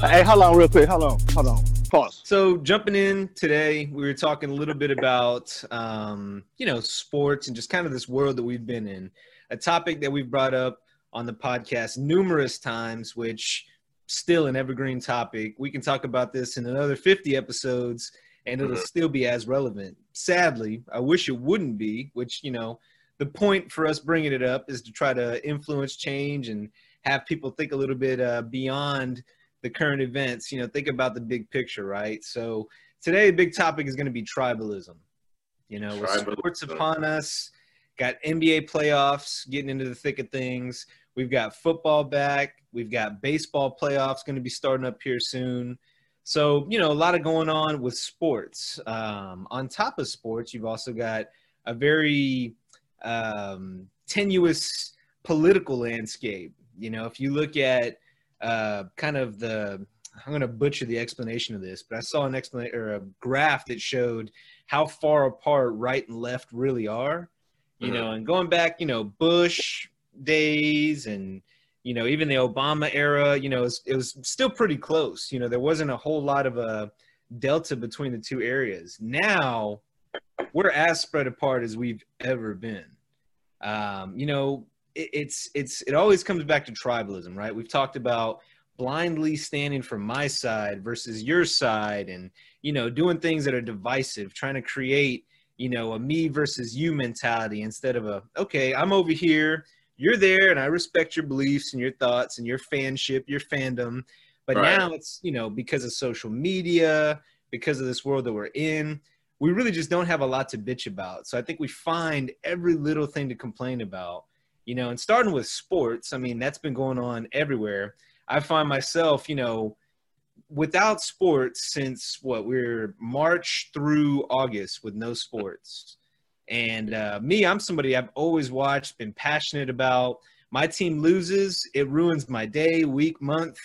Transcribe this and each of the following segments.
Hey, hold on, real quick. Hold on, hold on. Pause. So jumping in today, we were talking a little bit about, um, you know, sports and just kind of this world that we've been in. A topic that we've brought up on the podcast numerous times, which still an evergreen topic. We can talk about this in another 50 episodes, and it'll mm-hmm. still be as relevant. Sadly, I wish it wouldn't be. Which you know, the point for us bringing it up is to try to influence change and have people think a little bit uh, beyond the current events. You know, think about the big picture, right? So today, the big topic is going to be tribalism. You know, with sports upon us, got NBA playoffs getting into the thick of things. We've got football back. We've got baseball playoffs going to be starting up here soon. So, you know, a lot of going on with sports. Um, on top of sports, you've also got a very um, tenuous political landscape. You know, if you look at uh, kind of the I'm going to butcher the explanation of this, but I saw an explanation or a graph that showed how far apart right and left really are. You mm-hmm. know, and going back, you know, Bush days and you know even the Obama era, you know, it was, it was still pretty close. You know, there wasn't a whole lot of a delta between the two areas. Now we're as spread apart as we've ever been. Um, you know, it's it's it always comes back to tribalism, right? We've talked about blindly standing for my side versus your side and you know doing things that are divisive trying to create you know a me versus you mentality instead of a okay i'm over here you're there and i respect your beliefs and your thoughts and your fanship your fandom but right. now it's you know because of social media because of this world that we're in we really just don't have a lot to bitch about so i think we find every little thing to complain about you know, and starting with sports, I mean, that's been going on everywhere. I find myself, you know, without sports since what we're March through August with no sports. And uh, me, I'm somebody I've always watched, been passionate about. My team loses, it ruins my day, week, month.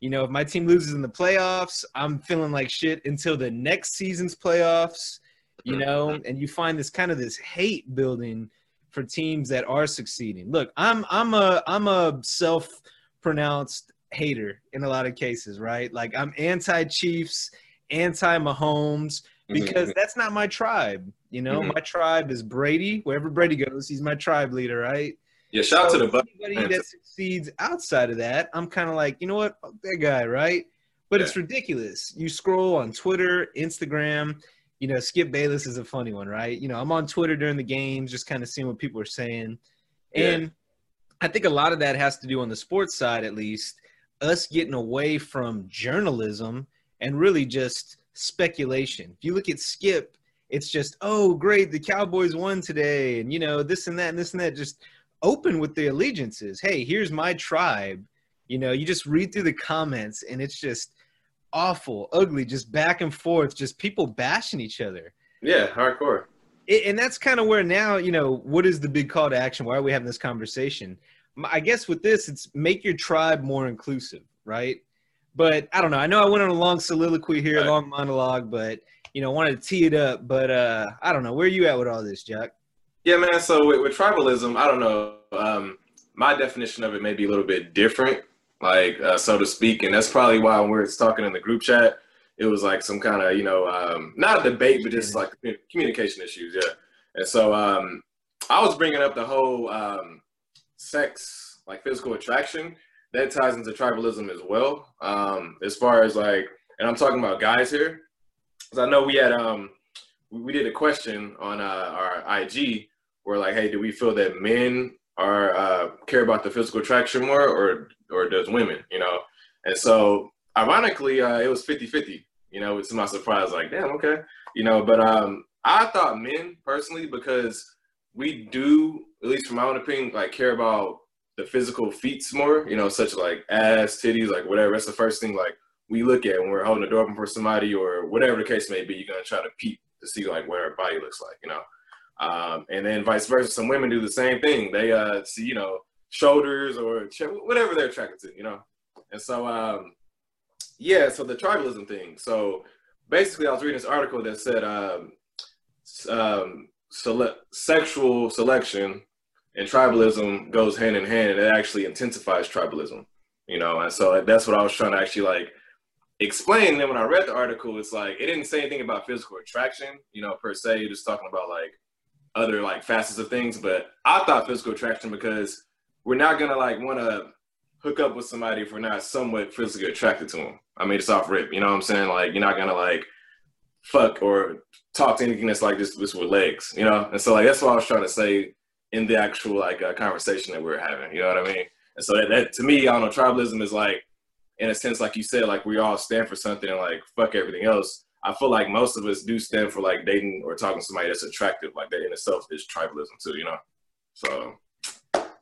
You know, if my team loses in the playoffs, I'm feeling like shit until the next season's playoffs. You know, and you find this kind of this hate building for teams that are succeeding. Look, I'm I'm a I'm a self-pronounced hater in a lot of cases, right? Like I'm anti-Chiefs, anti-Mahomes mm-hmm. because mm-hmm. that's not my tribe. You know, mm-hmm. my tribe is Brady. Wherever Brady goes, he's my tribe leader, right? Yeah, shout so to the anybody that succeeds outside of that, I'm kind of like, you know what, Fuck that guy, right? But yeah. it's ridiculous. You scroll on Twitter, Instagram, you know, Skip Bayless is a funny one, right? You know, I'm on Twitter during the games, just kind of seeing what people are saying. And. I think a lot of that has to do on the sports side, at least, us getting away from journalism and really just speculation. If you look at Skip, it's just, oh, great, the Cowboys won today, and you know, this and that and this and that. Just open with the allegiances. Hey, here's my tribe. You know, you just read through the comments, and it's just awful, ugly, just back and forth, just people bashing each other. Yeah, hardcore. It, and that's kind of where now, you know, what is the big call to action? Why are we having this conversation? I guess with this, it's make your tribe more inclusive, right? But I don't know. I know I went on a long soliloquy here, right. a long monologue, but you know, wanted to tee it up. But uh, I don't know. Where are you at with all this, Jack? Yeah, man. So with, with tribalism, I don't know. Um, my definition of it may be a little bit different like uh, so to speak. And that's probably why when we are talking in the group chat, it was like some kind of you know um, not a debate, but just like communication issues. Yeah. And so um, I was bringing up the whole um, sex, like physical attraction. That ties into tribalism as well. Um, as far as like, and I'm talking about guys here, because I know we had um, we did a question on uh, our IG where like, hey, do we feel that men are uh, care about the physical attraction more, or or does women? You know, and so ironically, uh, it was 50-50, You know, it's my surprise, like, damn, okay, you know. But um, I thought men personally because we do, at least from my own opinion, like care about the physical feats more. You know, such like ass, titties, like whatever. That's the first thing like we look at when we're holding the door open for somebody or whatever the case may be. You're gonna try to peep to see like what her body looks like. You know. Um, and then vice versa, some women do the same thing. They uh, see, you know, shoulders or whatever they're attracted to, you know. And so, um, yeah, so the tribalism thing. So basically, I was reading this article that said um, um, sele- sexual selection and tribalism goes hand in hand, and it actually intensifies tribalism. you know. And so that's what I was trying to actually like explain. And then when I read the article, it's like it didn't say anything about physical attraction, you know, per se. Just talking about like other like facets of things. But I thought physical attraction because we're not gonna like want to hook up with somebody if we're not somewhat physically attracted to them. I mean, it's off rip. You know what I'm saying? Like you're not gonna like fuck or talk to anything that's like just, just with legs, you know? And so like that's what I was trying to say in the actual like uh, conversation that we were having, you know what I mean? And so that, that to me, I don't know, tribalism is like, in a sense, like you said, like we all stand for something and like fuck everything else. I feel like most of us do stand for like dating or talking to somebody that's attractive. Like that in itself is tribalism too, you know? So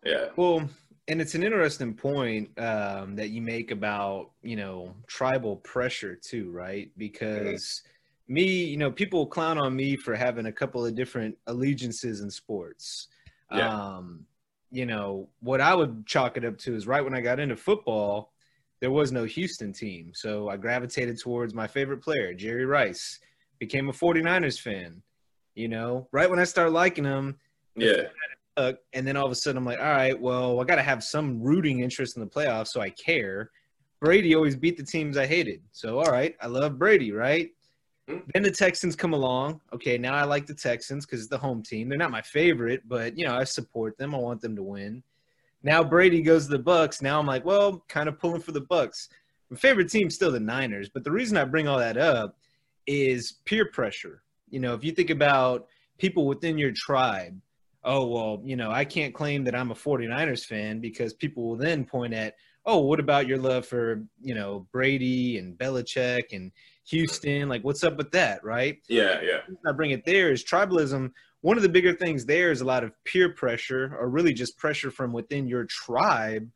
yeah. Well, and it's an interesting point um, that you make about you know tribal pressure too, right? Because mm-hmm. me, you know, people clown on me for having a couple of different allegiances in sports. Yeah. Um, you know, what I would chalk it up to is right when I got into football, there was no Houston team. So I gravitated towards my favorite player, Jerry Rice, became a 49ers fan. You know, right when I started liking him, yeah. Uh, and then all of a sudden I'm like, all right, well, I got to have some rooting interest in the playoffs so I care. Brady always beat the teams I hated. So, all right, I love Brady, right? Hmm. Then the Texans come along. Okay, now I like the Texans because it's the home team. They're not my favorite, but you know I support them. I want them to win. Now Brady goes to the Bucs. Now I'm like, well, kind of pulling for the Bucs. My favorite team's still the Niners, but the reason I bring all that up is peer pressure. You know, if you think about people within your tribe, oh well, you know, I can't claim that I'm a 49ers fan because people will then point at, oh, what about your love for, you know, Brady and Belichick and Houston. Like, what's up with that, right? Yeah, yeah. I bring it there is tribalism. One of the bigger things there is a lot of peer pressure, or really just pressure from within your tribe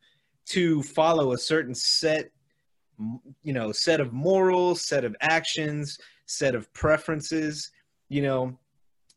to follow a certain set, you know, set of morals, set of actions, set of preferences. You know,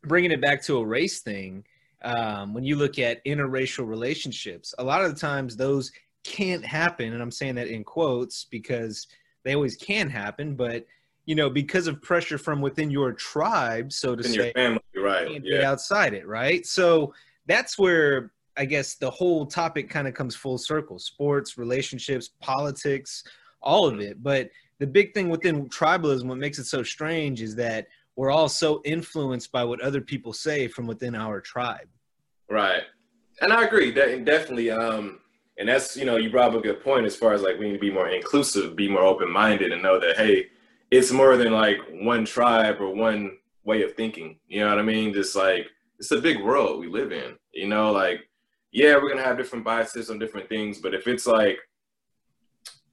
bringing it back to a race thing. Um, when you look at interracial relationships, a lot of the times those can't happen, and I'm saying that in quotes because they always can happen, but you know, because of pressure from within your tribe, so to in say, right? Yeah. outside it, right? So that's where I guess the whole topic kind of comes full circle: sports, relationships, politics, all of it. But the big thing within tribalism, what makes it so strange, is that we're all so influenced by what other people say from within our tribe. Right, and I agree that definitely. Um, and that's you know you brought up a good point as far as like we need to be more inclusive, be more open minded, and know that hey it's more than like one tribe or one way of thinking. You know what I mean? Just like it's a big world we live in. You know, like yeah, we're gonna have different biases on different things, but if it's like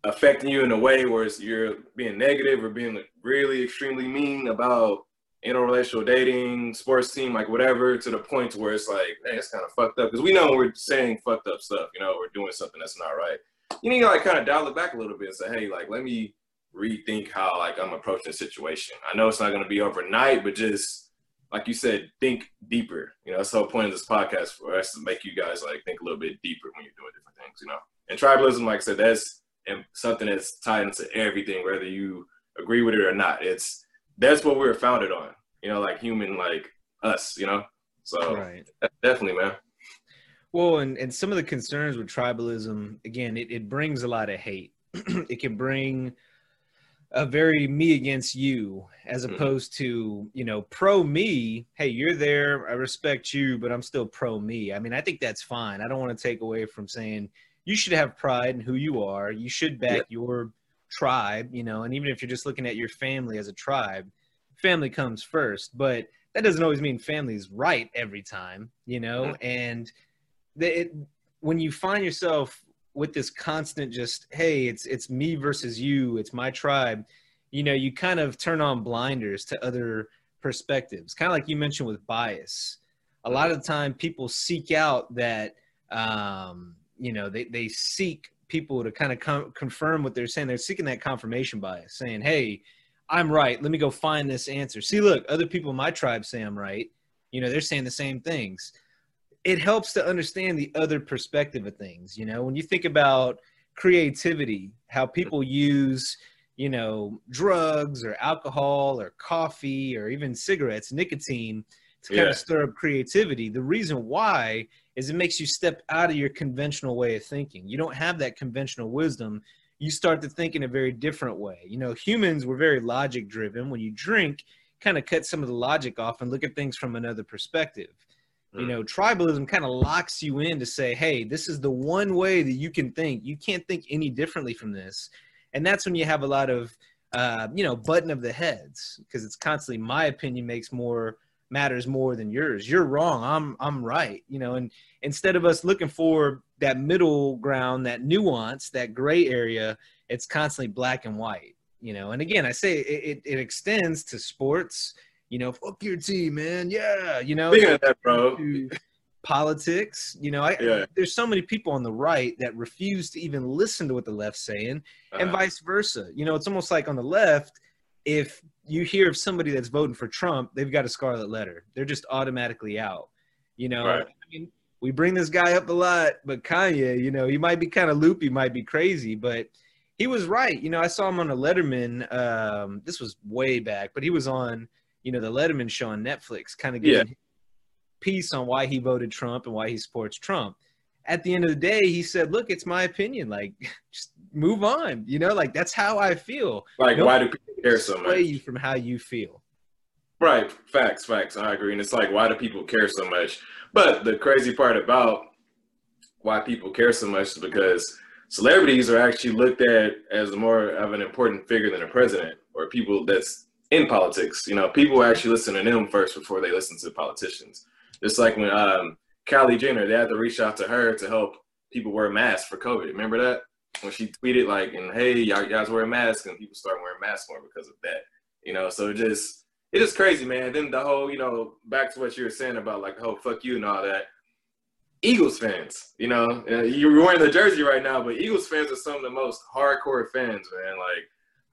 affecting you in a way where you're being negative or being really extremely mean about interrelational dating, sports team, like whatever, to the point where it's like, hey, it's kind of fucked up. Because we know we're saying fucked up stuff, you know, we're doing something that's not right. You need to like kind of dial it back a little bit and say, hey, like let me rethink how like I'm approaching the situation. I know it's not going to be overnight, but just like you said, think deeper. You know, that's the whole point of this podcast for us to make you guys like think a little bit deeper when you're doing different things. You know, and tribalism, like I said, that's um, something that's tied into everything, whether you agree with it or not. It's that's what we were founded on. You know, like human, like us. You know, so right. definitely, man. Well, and, and some of the concerns with tribalism, again, it, it brings a lot of hate. it can bring a very me against you as mm-hmm. opposed to you know pro me hey you're there i respect you but i'm still pro me i mean i think that's fine i don't want to take away from saying you should have pride in who you are you should back yeah. your tribe you know and even if you're just looking at your family as a tribe family comes first but that doesn't always mean family's right every time you know mm-hmm. and the, it, when you find yourself with this constant just hey it's it's me versus you it's my tribe you know you kind of turn on blinders to other perspectives. Kind of like you mentioned with bias. A lot of the time people seek out that um, you know they, they seek people to kind of com- confirm what they're saying. They're seeking that confirmation bias saying hey i'm right. Let me go find this answer. See look other people in my tribe say i'm right. You know they're saying the same things it helps to understand the other perspective of things. You know, when you think about creativity, how people use, you know, drugs or alcohol or coffee or even cigarettes, nicotine to kind yeah. of stir up creativity. The reason why is it makes you step out of your conventional way of thinking. You don't have that conventional wisdom. You start to think in a very different way. You know, humans were very logic driven. When you drink, kind of cut some of the logic off and look at things from another perspective. Mm. You know, tribalism kind of locks you in to say, hey, this is the one way that you can think. You can't think any differently from this. And that's when you have a lot of, uh, you know, button of the heads because it's constantly my opinion makes more matters more than yours. You're wrong. I'm I'm right. You know, and instead of us looking for that middle ground, that nuance, that gray area, it's constantly black and white. You know, and again, I say it, it, it extends to sports. You know, fuck your team, man. Yeah, you know. Speaking that, bro. Politics, you know, I, yeah. there's so many people on the right that refuse to even listen to what the left's saying, uh-huh. and vice versa. You know, it's almost like on the left, if you hear of somebody that's voting for Trump, they've got a scarlet letter. They're just automatically out. You know, right. I mean, we bring this guy up a lot, but Kanye, you know, he might be kind of loopy, might be crazy, but he was right. You know, I saw him on a Letterman. Um, this was way back, but he was on, you know, the Letterman show on Netflix, kind of giving yeah. piece on why he voted Trump and why he supports Trump. At the end of the day, he said, "Look, it's my opinion. Like, just move on. You know, like that's how I feel. Like, why do people care so much? you from how you feel. Right. Facts. Facts. I agree. And it's like, why do people care so much? But the crazy part about why people care so much is because celebrities are actually looked at as more of an important figure than a president or people that's in politics. You know, people actually listen to them first before they listen to politicians. Just like when um, Kylie Jenner, they had to reach out to her to help people wear masks for COVID. Remember that? when she tweeted like, and hey, y'all guys wear masks, and people start wearing masks more because of that. You know, so it just it is crazy, man. Then the whole, you know, back to what you were saying about like oh, fuck you and all that. Eagles fans, you know, you're wearing the jersey right now, but Eagles fans are some of the most hardcore fans, man. Like,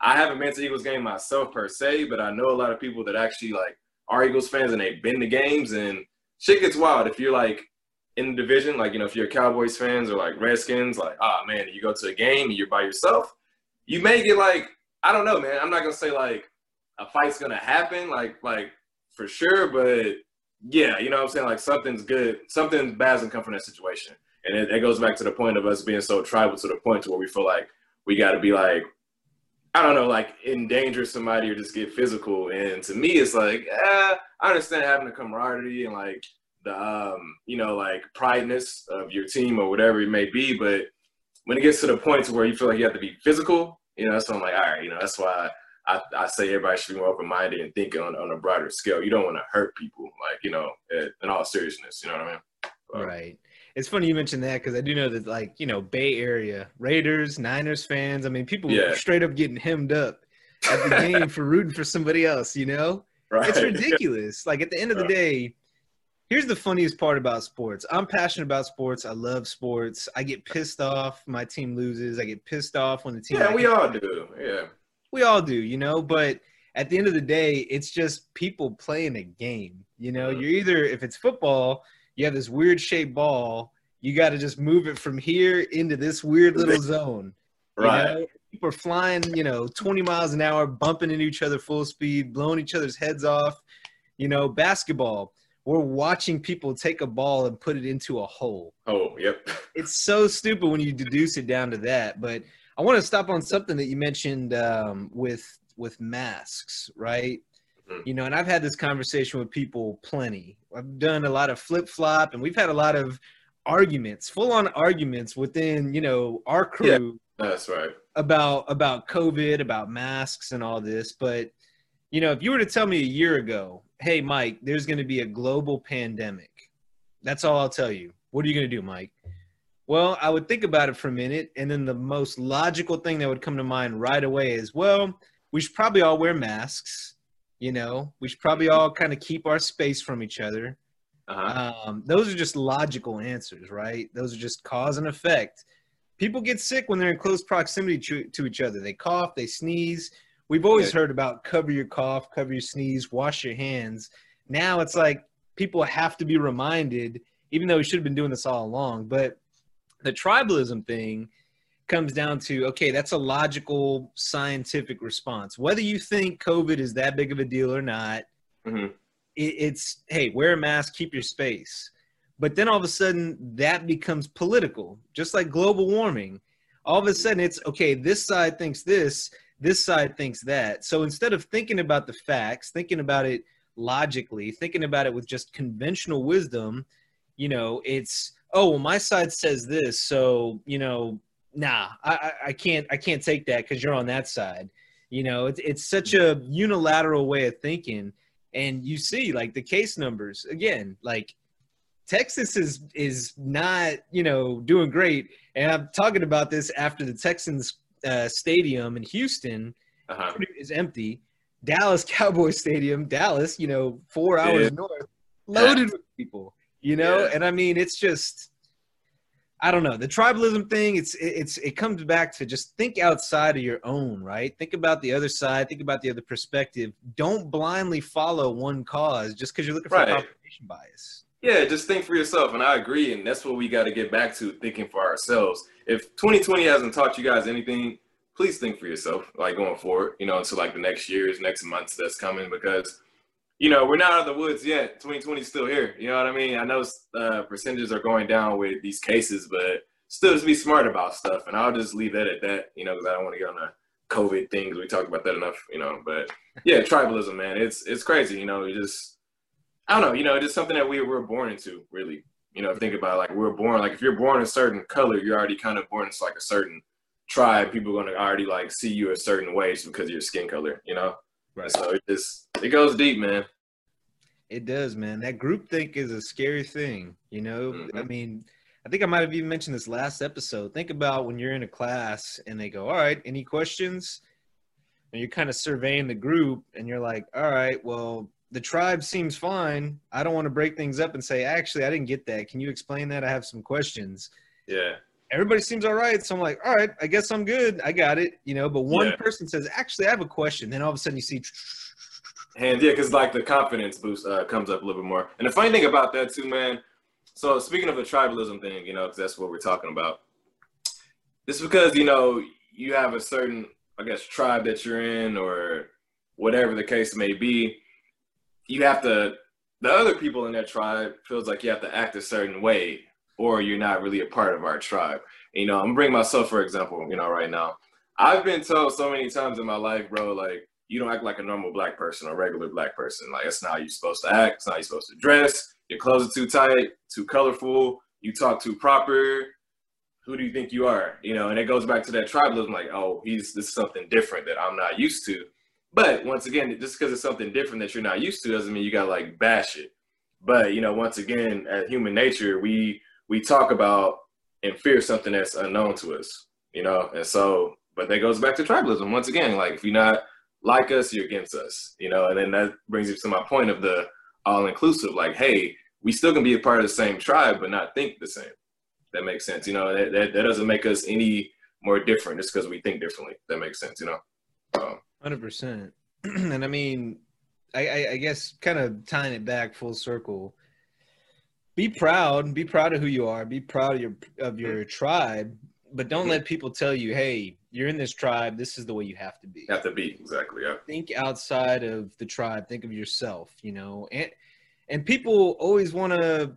I haven't been to Eagles game myself per se, but I know a lot of people that actually like are Eagles fans and they've been to games and shit gets wild. If you're like in the division, like you know, if you're Cowboys fans or like Redskins, like ah oh, man, you go to a game and you're by yourself, you may get like I don't know, man. I'm not gonna say like a fight's gonna happen, like like for sure, but yeah, you know what I'm saying? Like something's good, something bad's gonna come from that situation, and it, it goes back to the point of us being so tribal to the point to where we feel like we got to be like I don't know, like endanger somebody or just get physical. And to me, it's like, yeah, I understand having a camaraderie and like the um, you know, like prideness of your team or whatever it may be. But when it gets to the point to where you feel like you have to be physical, you know, that's when I'm like, all right, you know, that's why I, I say everybody should be more open minded and think on, on a broader scale. You don't want to hurt people, like, you know, in all seriousness, you know what I mean? But, right. It's funny you mentioned that because I do know that, like, you know, Bay Area Raiders, Niners fans, I mean, people yeah. straight up getting hemmed up at the game for rooting for somebody else, you know? Right. It's ridiculous. like, at the end of the day, Here's the funniest part about sports. I'm passionate about sports. I love sports. I get pissed off my team loses. I get pissed off when the team. Yeah, we all do. Yeah, we all do. You know, but at the end of the day, it's just people playing a game. You know, mm-hmm. you're either if it's football, you have this weird shaped ball. You got to just move it from here into this weird little zone. Right. You know? People are flying, you know, 20 miles an hour, bumping into each other full speed, blowing each other's heads off. You know, basketball we're watching people take a ball and put it into a hole. Oh, yep. It's so stupid when you deduce it down to that. But I want to stop on something that you mentioned um, with with masks, right? Mm-hmm. You know, and I've had this conversation with people plenty. I've done a lot of flip flop, and we've had a lot of arguments, full on arguments within you know our crew. Yeah, that's right. About about COVID, about masks, and all this. But you know, if you were to tell me a year ago hey, Mike, there's going to be a global pandemic. That's all I'll tell you. What are you going to do, Mike? Well, I would think about it for a minute, and then the most logical thing that would come to mind right away is, well, we should probably all wear masks. You know, we should probably all kind of keep our space from each other. Uh-huh. Um, those are just logical answers, right? Those are just cause and effect. People get sick when they're in close proximity to, to each other. They cough, they sneeze. We've always heard about cover your cough, cover your sneeze, wash your hands. Now it's like people have to be reminded, even though we should have been doing this all along. But the tribalism thing comes down to okay, that's a logical scientific response. Whether you think COVID is that big of a deal or not, mm-hmm. it, it's hey, wear a mask, keep your space. But then all of a sudden that becomes political, just like global warming. All of a sudden it's okay, this side thinks this, this side thinks that. So instead of thinking about the facts, thinking about it logically, thinking about it with just conventional wisdom, you know, it's oh well my side says this, so you know, nah, I, I can't I can't take that because you're on that side. You know, it's it's such a unilateral way of thinking. And you see like the case numbers again, like Texas is is not you know doing great, and I'm talking about this after the Texans uh, stadium in Houston uh-huh. is empty. Dallas Cowboys Stadium, Dallas, you know, four hours yeah. north, loaded yeah. with people. You know, yeah. and I mean, it's just, I don't know, the tribalism thing. It's it's it comes back to just think outside of your own, right? Think about the other side. Think about the other perspective. Don't blindly follow one cause just because you're looking for right. confirmation bias. Yeah, just think for yourself. And I agree. And that's what we got to get back to thinking for ourselves. If 2020 hasn't taught you guys anything, please think for yourself, like going forward, you know, until like the next years, next months that's coming because, you know, we're not out of the woods yet. 2020 is still here. You know what I mean? I know uh, percentages are going down with these cases, but still just be smart about stuff. And I'll just leave that at that, you know, because I don't want to get on the COVID things. We talked about that enough, you know. But yeah, tribalism, man, it's it's crazy. You know, you just I don't know, you know, it's something that we were born into, really. You know, think about it, like we are born, like if you're born a certain color, you're already kind of born into like a certain tribe. People are gonna already like see you a certain way just because of your skin color, you know. Right. So it just it goes deep, man. It does, man. That group think is a scary thing. You know, mm-hmm. I mean, I think I might have even mentioned this last episode. Think about when you're in a class and they go, "All right, any questions?" And you're kind of surveying the group, and you're like, "All right, well, the tribe seems fine. I don't want to break things up and say, actually, I didn't get that. Can you explain that? I have some questions. Yeah. Everybody seems all right. So I'm like, all right, I guess I'm good. I got it. You know, but one yeah. person says, actually, I have a question. Then all of a sudden you see. And yeah, because like the confidence boost uh, comes up a little bit more. And the funny thing about that too, man. So speaking of the tribalism thing, you know, because that's what we're talking about. It's because you know you have a certain, I guess, tribe that you're in, or whatever the case may be you have to the other people in that tribe feels like you have to act a certain way or you're not really a part of our tribe. And, you know, I'm bringing myself for example, you know, right now. I've been told so many times in my life, bro, like you don't act like a normal black person or regular black person. Like that's not how you're supposed to act, it's not how you're supposed to dress, your clothes are too tight, too colorful, you talk too proper. Who do you think you are? You know, and it goes back to that tribalism, like, oh, he's this is something different that I'm not used to. But once again, just because it's something different that you're not used to doesn't mean you gotta like bash it. But you know, once again, as human nature, we we talk about and fear something that's unknown to us. You know, and so but that goes back to tribalism. Once again, like if you're not like us, you're against us. You know, and then that brings you to my point of the all inclusive. Like, hey, we still can be a part of the same tribe, but not think the same. That makes sense. You know, that that, that doesn't make us any more different just because we think differently. That makes sense. You know. Um, Hundred percent. And I mean, I, I, I guess kind of tying it back full circle. Be proud. Be proud of who you are. Be proud of your of your mm-hmm. tribe. But don't mm-hmm. let people tell you, "Hey, you're in this tribe. This is the way you have to be." Have to be exactly. Yeah. Think outside of the tribe. Think of yourself. You know, and and people always want to,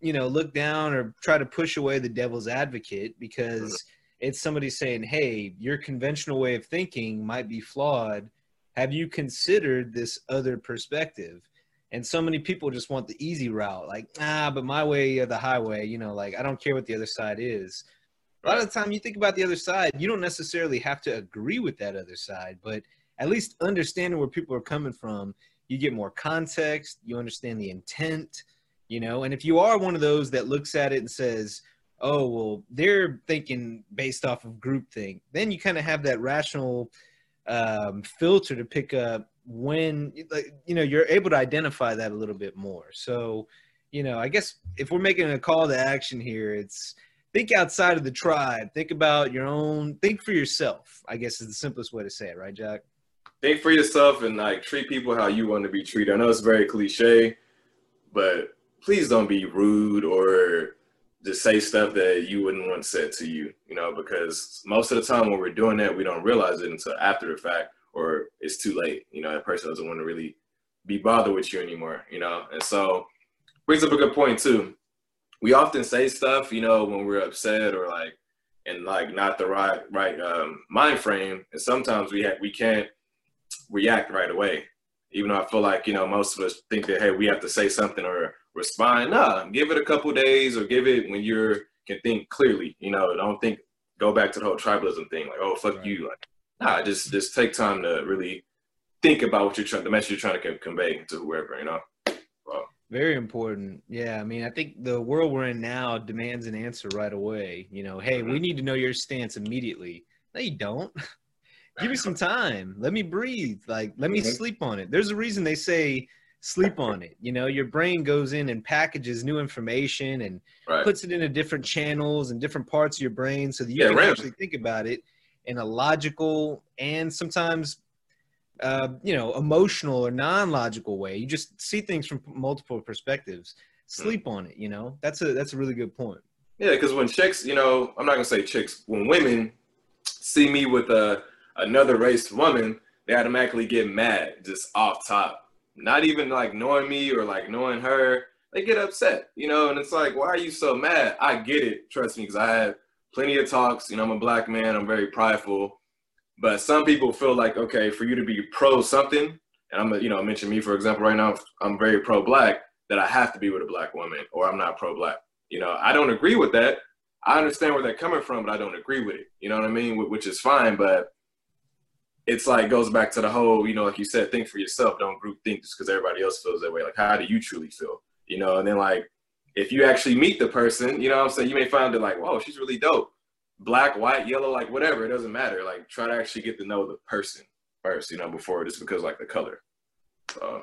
you know, look down or try to push away the devil's advocate because. Mm-hmm it's somebody saying, hey, your conventional way of thinking might be flawed. Have you considered this other perspective? And so many people just want the easy route, like, ah, but my way or the highway, you know, like I don't care what the other side is. A lot of the time you think about the other side, you don't necessarily have to agree with that other side, but at least understanding where people are coming from, you get more context, you understand the intent, you know, and if you are one of those that looks at it and says, oh well they're thinking based off of groupthink then you kind of have that rational um, filter to pick up when like you know you're able to identify that a little bit more. So you know i guess if we're making a call to action here it's think outside of the tribe think about your own think for yourself i guess is the simplest way to say it right jack think for yourself and like treat people how you want to be treated i know it's very cliche but please don't be rude or just say stuff that you wouldn't want said to you, you know, because most of the time when we're doing that, we don't realize it until after the fact or it's too late. You know, that person doesn't want to really be bothered with you anymore, you know. And so brings up a good point too. We often say stuff, you know, when we're upset or like and like not the right right um, mind frame, and sometimes we ha- we can't react right away. Even though I feel like you know most of us think that hey we have to say something or respond. Nah, give it a couple days or give it when you're can think clearly. You know, don't think go back to the whole tribalism thing like oh fuck right. you like nah just just take time to really think about what you're trying the message you're trying to convey to whoever you know. Very important. Yeah. I mean, I think the world we're in now demands an answer right away. You know, hey, we mm-hmm. need to know your stance immediately. No, you don't. Give me some time. Let me breathe. Like, let me mm-hmm. sleep on it. There's a reason they say sleep on it. You know, your brain goes in and packages new information and right. puts it into different channels and different parts of your brain so that you yeah, can actually think about it in a logical and sometimes uh, you know, emotional or non-logical way. You just see things from multiple perspectives. Sleep on it. You know, that's a that's a really good point. Yeah, because when chicks, you know, I'm not gonna say chicks. When women see me with a another race woman, they automatically get mad just off top. Not even like knowing me or like knowing her, they get upset, you know. And it's like, why are you so mad? I get it, trust me, because I had plenty of talks. You know, I'm a black man. I'm very prideful. But some people feel like, okay, for you to be pro something, and I'm, you know, mention me for example right now, I'm very pro black, that I have to be with a black woman, or I'm not pro black. You know, I don't agree with that. I understand where they're coming from, but I don't agree with it. You know what I mean? Which is fine, but it's like goes back to the whole, you know, like you said, think for yourself. Don't group think just because everybody else feels that way. Like, how do you truly feel? You know, and then like if you actually meet the person, you know what I'm saying, you may find it like, whoa, she's really dope black, white, yellow, like whatever. It doesn't matter. Like try to actually get to know the person first, you know, before just because like the color. So